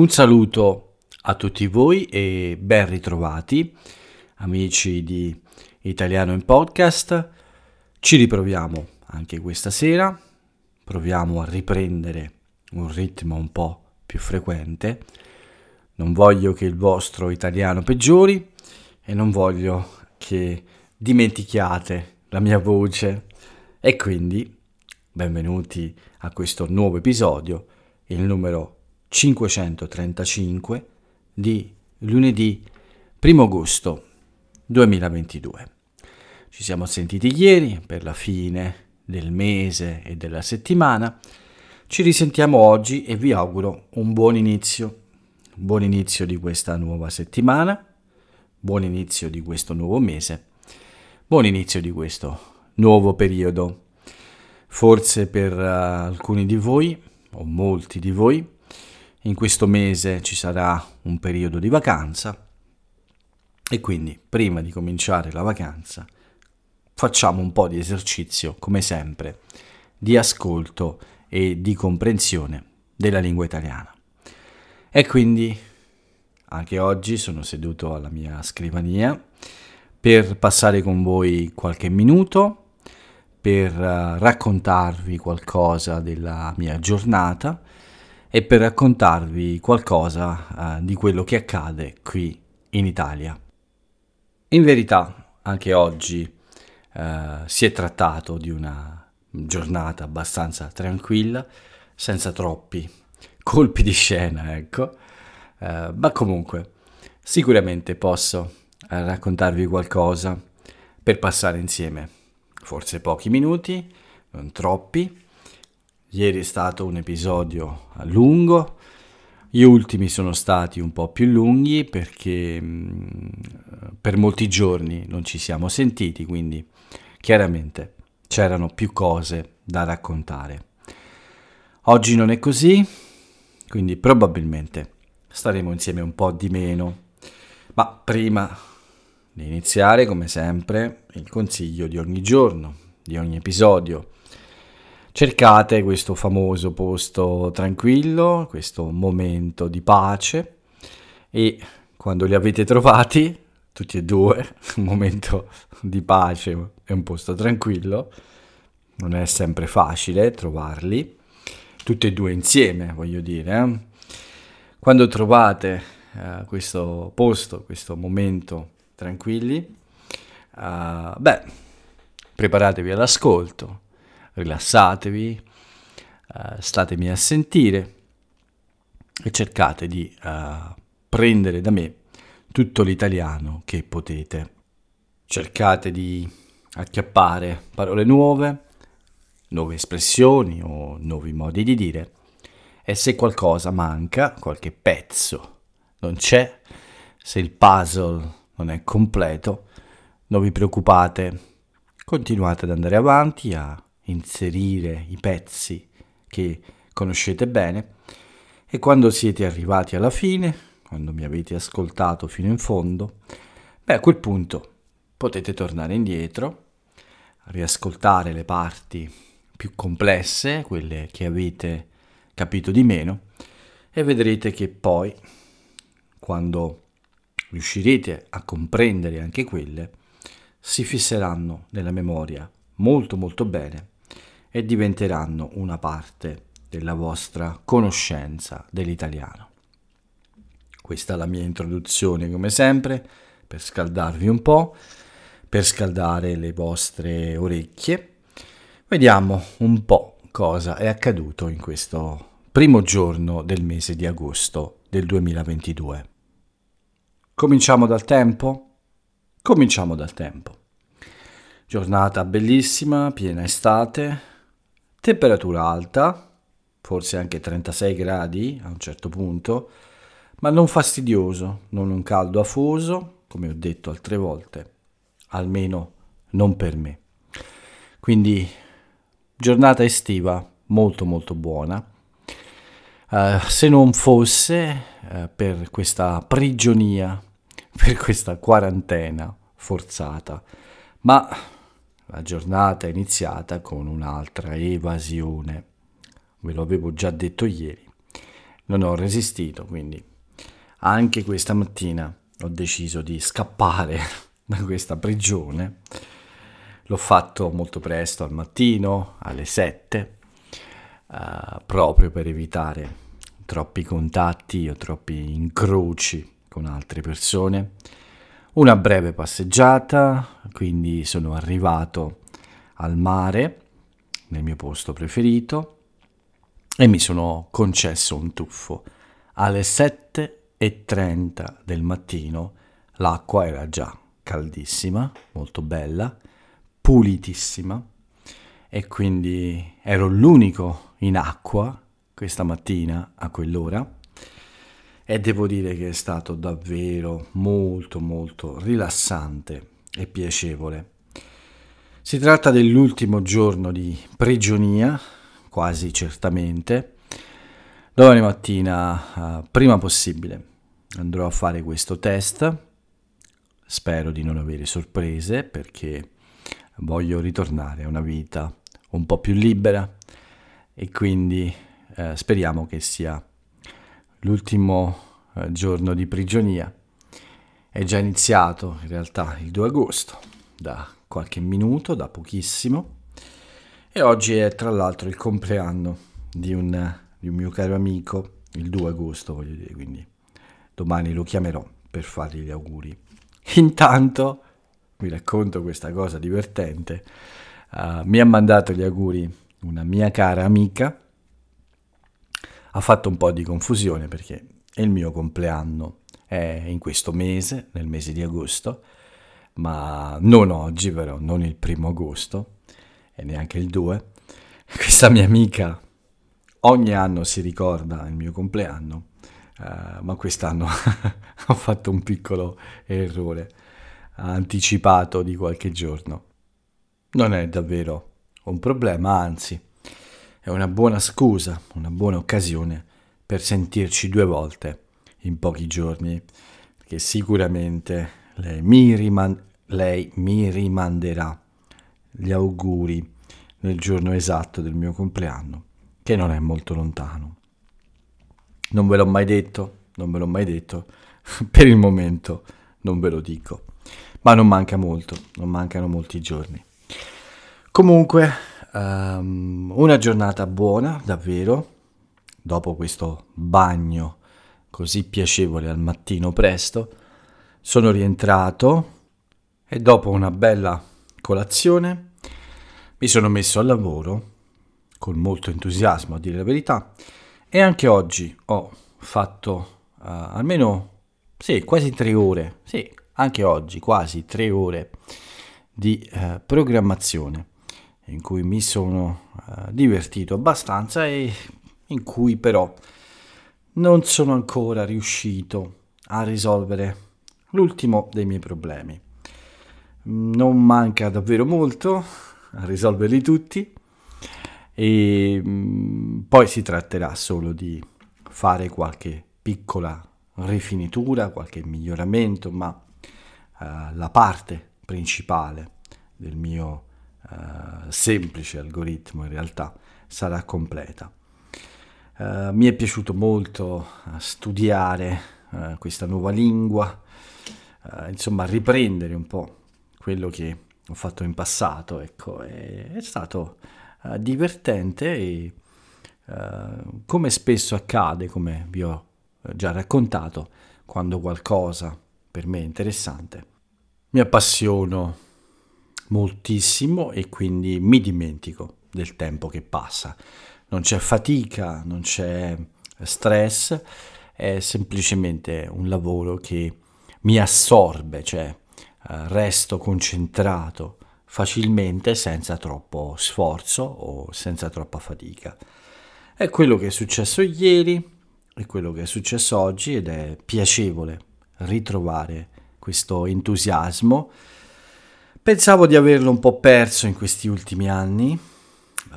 Un saluto a tutti voi e ben ritrovati, amici di Italiano in Podcast. Ci riproviamo anche questa sera, proviamo a riprendere un ritmo un po' più frequente. Non voglio che il vostro italiano peggiori e non voglio che dimentichiate la mia voce e quindi benvenuti a questo nuovo episodio, il numero 535 di lunedì 1 agosto 2022. Ci siamo sentiti ieri per la fine del mese e della settimana. Ci risentiamo oggi e vi auguro un buon inizio, buon inizio di questa nuova settimana, buon inizio di questo nuovo mese, buon inizio di questo nuovo periodo. Forse per uh, alcuni di voi, o molti di voi, in questo mese ci sarà un periodo di vacanza e quindi prima di cominciare la vacanza facciamo un po' di esercizio, come sempre, di ascolto e di comprensione della lingua italiana. E quindi anche oggi sono seduto alla mia scrivania per passare con voi qualche minuto, per uh, raccontarvi qualcosa della mia giornata e per raccontarvi qualcosa uh, di quello che accade qui in Italia. In verità, anche oggi uh, si è trattato di una giornata abbastanza tranquilla, senza troppi colpi di scena, ecco, uh, ma comunque sicuramente posso raccontarvi qualcosa per passare insieme, forse pochi minuti, non troppi, Ieri è stato un episodio lungo, gli ultimi sono stati un po' più lunghi perché mm, per molti giorni non ci siamo sentiti, quindi chiaramente c'erano più cose da raccontare. Oggi non è così, quindi probabilmente staremo insieme un po' di meno, ma prima di iniziare, come sempre, il consiglio di ogni giorno, di ogni episodio cercate questo famoso posto tranquillo, questo momento di pace e quando li avete trovati, tutti e due, un momento di pace e un posto tranquillo, non è sempre facile trovarli, tutti e due insieme, voglio dire. Eh? Quando trovate uh, questo posto, questo momento tranquilli, uh, beh, preparatevi all'ascolto, rilassatevi, uh, statemi a sentire e cercate di uh, prendere da me tutto l'italiano che potete. Cercate di acchiappare parole nuove, nuove espressioni o nuovi modi di dire e se qualcosa manca, qualche pezzo non c'è, se il puzzle non è completo, non vi preoccupate, continuate ad andare avanti a inserire i pezzi che conoscete bene. E quando siete arrivati alla fine, quando mi avete ascoltato fino in fondo, beh a quel punto potete tornare indietro, riascoltare le parti più complesse, quelle che avete capito di meno e vedrete che poi quando riuscirete a comprendere anche quelle si fisseranno nella memoria molto molto bene e diventeranno una parte della vostra conoscenza dell'italiano. Questa è la mia introduzione come sempre per scaldarvi un po', per scaldare le vostre orecchie. Vediamo un po' cosa è accaduto in questo primo giorno del mese di agosto del 2022. Cominciamo dal tempo? Cominciamo dal tempo. Giornata bellissima, piena estate, Temperatura alta, forse anche 36 gradi a un certo punto, ma non fastidioso, non un caldo afoso, come ho detto altre volte, almeno non per me. Quindi giornata estiva molto molto buona. Uh, se non fosse uh, per questa prigionia, per questa quarantena forzata, ma la giornata è iniziata con un'altra evasione. Ve lo avevo già detto ieri. non ho resistito, quindi anche questa mattina ho deciso di scappare da questa prigione. L'ho fatto molto presto al mattino, alle 7, uh, eh, proprio per evitare troppi contatti o troppi incroci con altre persone. Una breve passeggiata, quindi sono arrivato al mare, nel mio posto preferito, e mi sono concesso un tuffo. Alle 7.30 del mattino l'acqua era già caldissima, molto bella, pulitissima, e quindi ero l'unico in acqua questa mattina a quell'ora e devo dire che è stato davvero molto molto rilassante e piacevole. Si tratta dell'ultimo giorno di prigionia, quasi certamente. Domani mattina, uh, prima possibile, andrò a fare questo test. Spero di non avere sorprese perché voglio ritornare a una vita un po' più libera e quindi eh, speriamo che sia l'ultimo eh, giorno di prigionia. È già iniziato in realtà il 2 agosto, da qualche minuto, da pochissimo, e oggi è tra l'altro il compleanno di un, di un mio caro amico, il 2 agosto voglio dire, quindi domani lo chiamerò per fargli gli auguri. Intanto vi racconto questa cosa divertente. Uh, mi ha mandato gli auguri una mia cara amica ha fatto un po' di confusione perché è il mio compleanno, è in questo mese, nel mese di agosto, ma non oggi però, non il primo agosto e neanche il 2. Questa mia amica ogni anno si ricorda il mio compleanno, uh, ma quest'anno ho fatto un piccolo errore, anticipato di qualche giorno. Non è davvero un problema, anzi è una buona scusa, una buona occasione per sentirci due volte in pochi giorni, che sicuramente lei mi, riman- lei mi rimanderà gli auguri nel giorno esatto del mio compleanno, che non è molto lontano. Non ve l'ho mai detto, non ve l'ho mai detto, per il momento non ve lo dico, ma non manca molto, non mancano molti giorni. Comunque, um, una giornata buona, davvero, dopo questo bagno così piacevole al mattino presto, sono rientrato e dopo una bella colazione mi sono messo al lavoro con molto entusiasmo a dire la verità e anche oggi ho fatto uh, almeno sì, quasi tre ore, sì, anche oggi quasi tre ore di uh, programmazione in cui mi sono uh, divertito abbastanza e in cui però non sono ancora riuscito a risolvere l'ultimo dei miei problemi. Non manca davvero molto a risolverli tutti e mh, poi si tratterà solo di fare qualche piccola rifinitura, qualche miglioramento, ma uh, la parte principale del mio semplice algoritmo in realtà sarà completa. Uh, mi è piaciuto molto uh, studiare uh, questa nuova lingua, insomma riprendere un po' quello che ho fatto in passato, ecco, è, è stato divertente e come spesso accade, come vi ho già raccontato, quando qualcosa per me è interessante, mi appassiono moltissimo e quindi mi dimentico del tempo che passa. Non c'è fatica, non c'è stress, è semplicemente un lavoro che mi assorbe, cioè eh, resto concentrato facilmente senza troppo sforzo o senza troppa fatica. È quello che è successo ieri, è quello che è successo oggi ed è piacevole ritrovare questo entusiasmo Pensavo di averlo un po' perso in questi ultimi anni,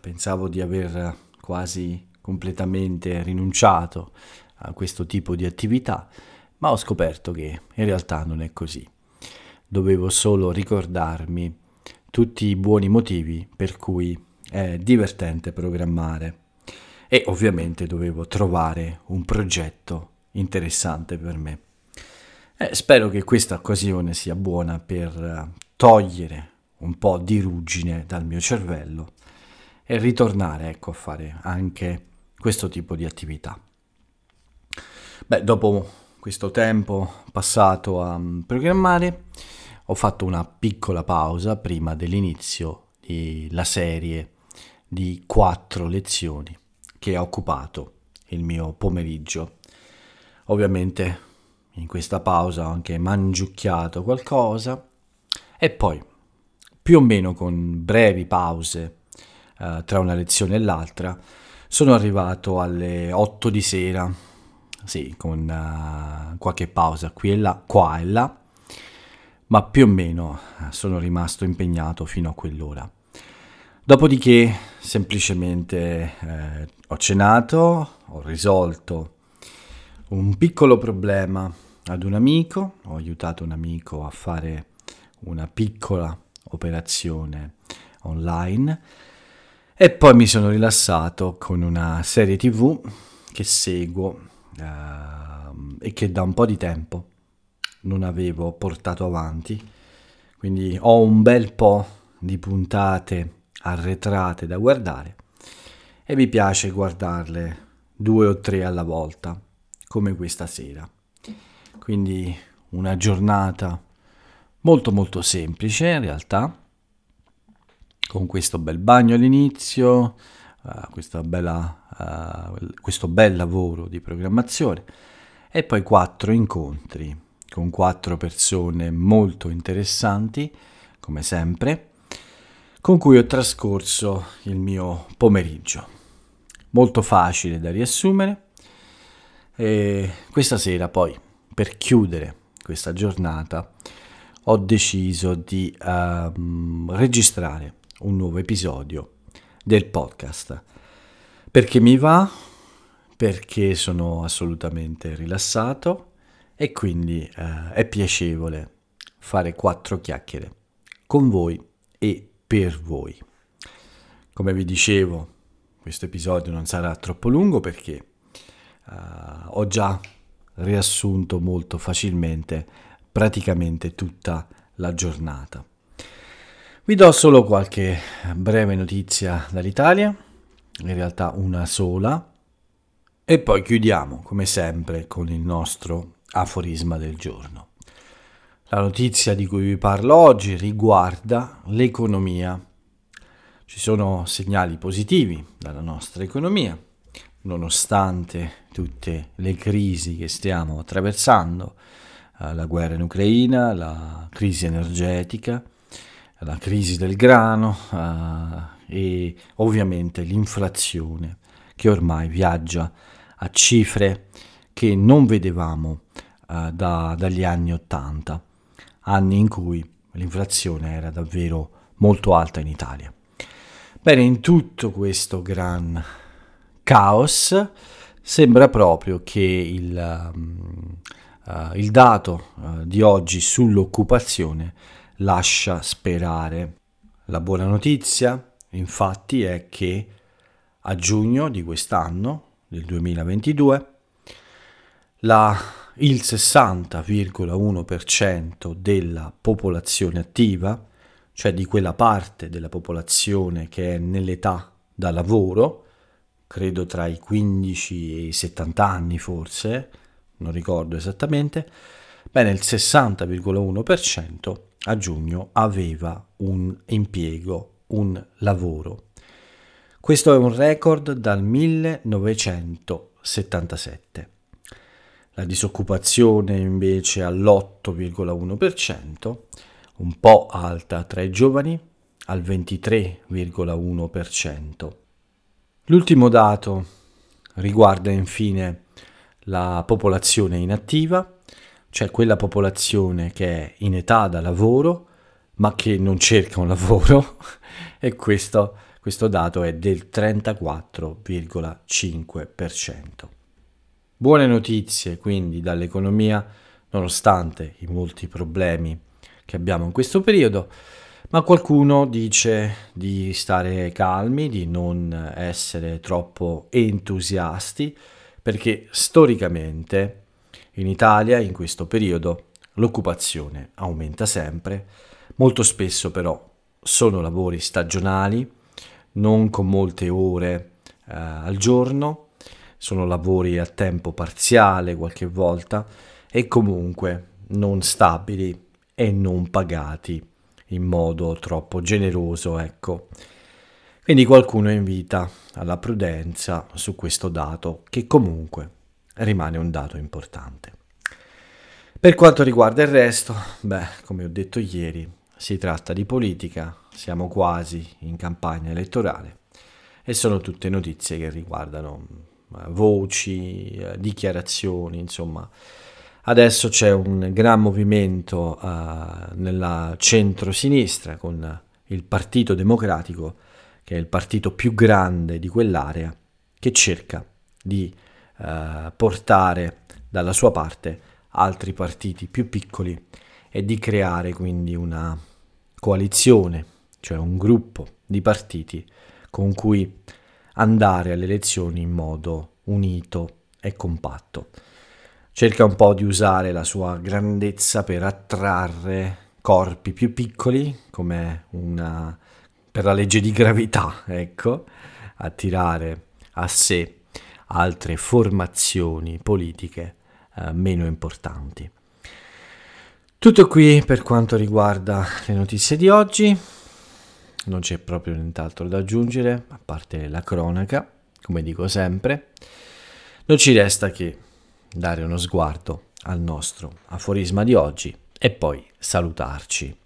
pensavo di aver quasi completamente rinunciato a questo tipo di attività, ma ho scoperto che in realtà non è così. Dovevo solo ricordarmi tutti i buoni motivi per cui è divertente programmare. e ovviamente dovevo trovare un progetto interessante per me. Eh, spero che questa occasione sia buona per togliere un po' di ruggine dal mio cervello e ritornare ecco, a fare anche questo tipo di attività. Beh, dopo questo tempo passato a mm, programmare, ho fatto una piccola pausa prima dell'inizio della serie di quattro lezioni che ha occupato il mio pomeriggio. Ovviamente in questa pausa ho anche mangiucchiato qualcosa e poi più o meno con brevi pause eh, tra una lezione e l'altra sono arrivato alle 8 di sera, sì, con uh, qualche pausa qui e là, qua e là, ma più o meno eh, sono rimasto impegnato fino a quell'ora. Dopodiché semplicemente eh, ho cenato, ho risolto un piccolo problema ad un amico, ho aiutato un amico a fare una piccola operazione online e poi mi sono rilassato con una serie tv che seguo uh, e che da un po' di tempo non avevo portato avanti. Quindi ho un bel po' di puntate arretrate da guardare e mi piace guardarle due o tre alla volta, come questa sera. Quindi una giornata molto molto semplice in realtà con questo bel bagno all'inizio, uh, bella, uh, questo bel lavoro di programmazione e poi quattro incontri con quattro persone molto interessanti, come sempre, con cui ho trascorso il mio pomeriggio. Molto facile da riassumere. E questa sera poi, per chiudere questa giornata, ho deciso di uh, registrare un nuovo episodio del podcast. Perché mi va, perché sono assolutamente rilassato e quindi eh, è piacevole fare quattro chiacchiere con voi e per voi. Come vi dicevo, questo episodio non sarà troppo lungo perché eh, ho già riassunto molto facilmente praticamente tutta la giornata. Vi do solo qualche breve notizia dall'Italia, in realtà una sola, e poi chiudiamo come sempre con il nostro aforisma del giorno. La notizia di cui vi parlo oggi riguarda l'economia. Ci sono segnali positivi dalla nostra economia, nonostante tutte le crisi che stiamo attraversando, la guerra in Ucraina, la crisi energetica, la crisi del grano uh, e ovviamente l'inflazione che ormai viaggia a cifre che non vedevamo uh, da, dagli anni Ottanta, anni in cui l'inflazione era davvero molto alta in Italia. Bene, in tutto questo gran caos sembra proprio che il, um, uh, il dato di oggi sull'occupazione lascia sperare. La buona notizia, infatti, è che a giugno di quest'anno, del 2022, la, il 60,1% della popolazione attiva, cioè di quella parte della popolazione che è nell'età da lavoro, credo tra i 15 e i 70 anni forse, non ricordo esattamente, bene, il 60,1% a giugno aveva un impiego, un lavoro. Questo è un record dal 1977. La disoccupazione invece all'8,1%, un po' alta tra i giovani, al 23,1%. L'ultimo dato riguarda infine la popolazione inattiva, cioè quella popolazione che è in età da lavoro ma che non cerca un lavoro e questo, questo dato è del 34,5%. Buone notizie quindi dall'economia nonostante i molti problemi che abbiamo in questo periodo, ma qualcuno dice di stare calmi, di non essere troppo entusiasti, perché storicamente in Italia in questo periodo l'occupazione aumenta sempre, molto spesso però sono lavori stagionali, non con molte ore eh, al giorno, sono lavori a tempo parziale qualche volta e comunque non stabili e non pagati in modo troppo generoso, ecco. Quindi qualcuno invita alla prudenza su questo dato che comunque rimane un dato importante. Per quanto riguarda il resto, beh, come ho detto ieri, si tratta di politica, siamo quasi in campagna elettorale e sono tutte notizie che riguardano eh, voci, eh, dichiarazioni, insomma. Adesso c'è un gran movimento uh, nella centro-sinistra con il Partito Democratico, che è il partito più grande di quell'area, che cerca di uh, portare dalla sua parte altri partiti più piccoli e di creare quindi una coalizione, cioè un gruppo di partiti con cui andare alle elezioni in modo unito e compatto. Cerca un po' di usare la sua grandezza per attrarre corpi più piccoli, come una per la legge di gravità, ecco, attirare a sé altre formazioni politiche eh, meno importanti. Tutto qui per quanto riguarda le notizie di oggi non c'è proprio nient'altro da aggiungere, a parte la cronaca, come dico sempre. Non ci resta che dare uno sguardo al nostro aforisma di oggi e poi salutarci.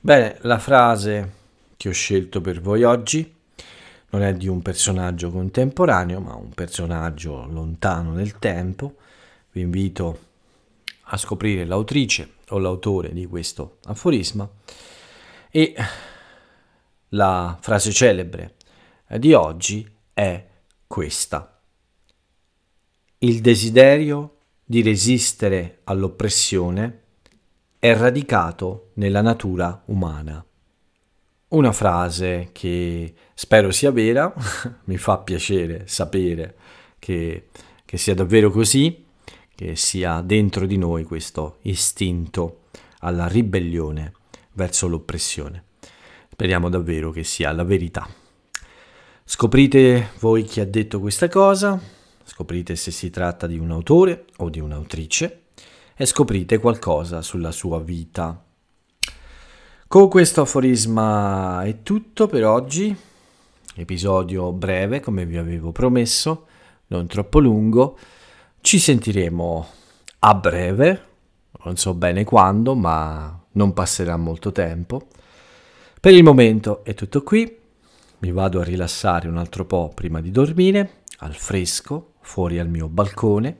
Bene, la frase che ho scelto per voi oggi non è di un personaggio contemporaneo, ma un personaggio lontano nel tempo. Vi invito a scoprire l'autrice o l'autore di questo aforisma e la frase celebre di oggi è questa. Il desiderio di resistere all'oppressione è radicato nella natura umana. Una frase che spero sia vera, mi fa piacere sapere che, che sia davvero così, che sia dentro di noi questo istinto alla ribellione verso l'oppressione. Speriamo davvero che sia la verità. Scoprite voi chi ha detto questa cosa, scoprite se si tratta di un autore o di un'autrice e scoprite qualcosa sulla sua vita. Con questo aforisma è tutto per oggi, episodio breve come vi avevo promesso, non troppo lungo, ci sentiremo a breve, non so bene quando, ma non passerà molto tempo. Per il momento è tutto qui, mi vado a rilassare un altro po' prima di dormire, al fresco, fuori al mio balcone,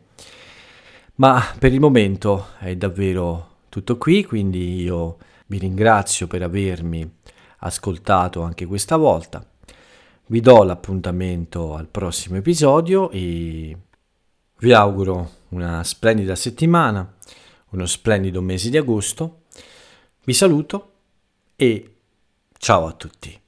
ma per il momento è davvero tutto qui, quindi io vi ringrazio per avermi ascoltato anche questa volta. Vi do l'appuntamento al prossimo episodio e vi auguro una splendida settimana, uno splendido mese di agosto. Vi saluto e Ciao a tutti.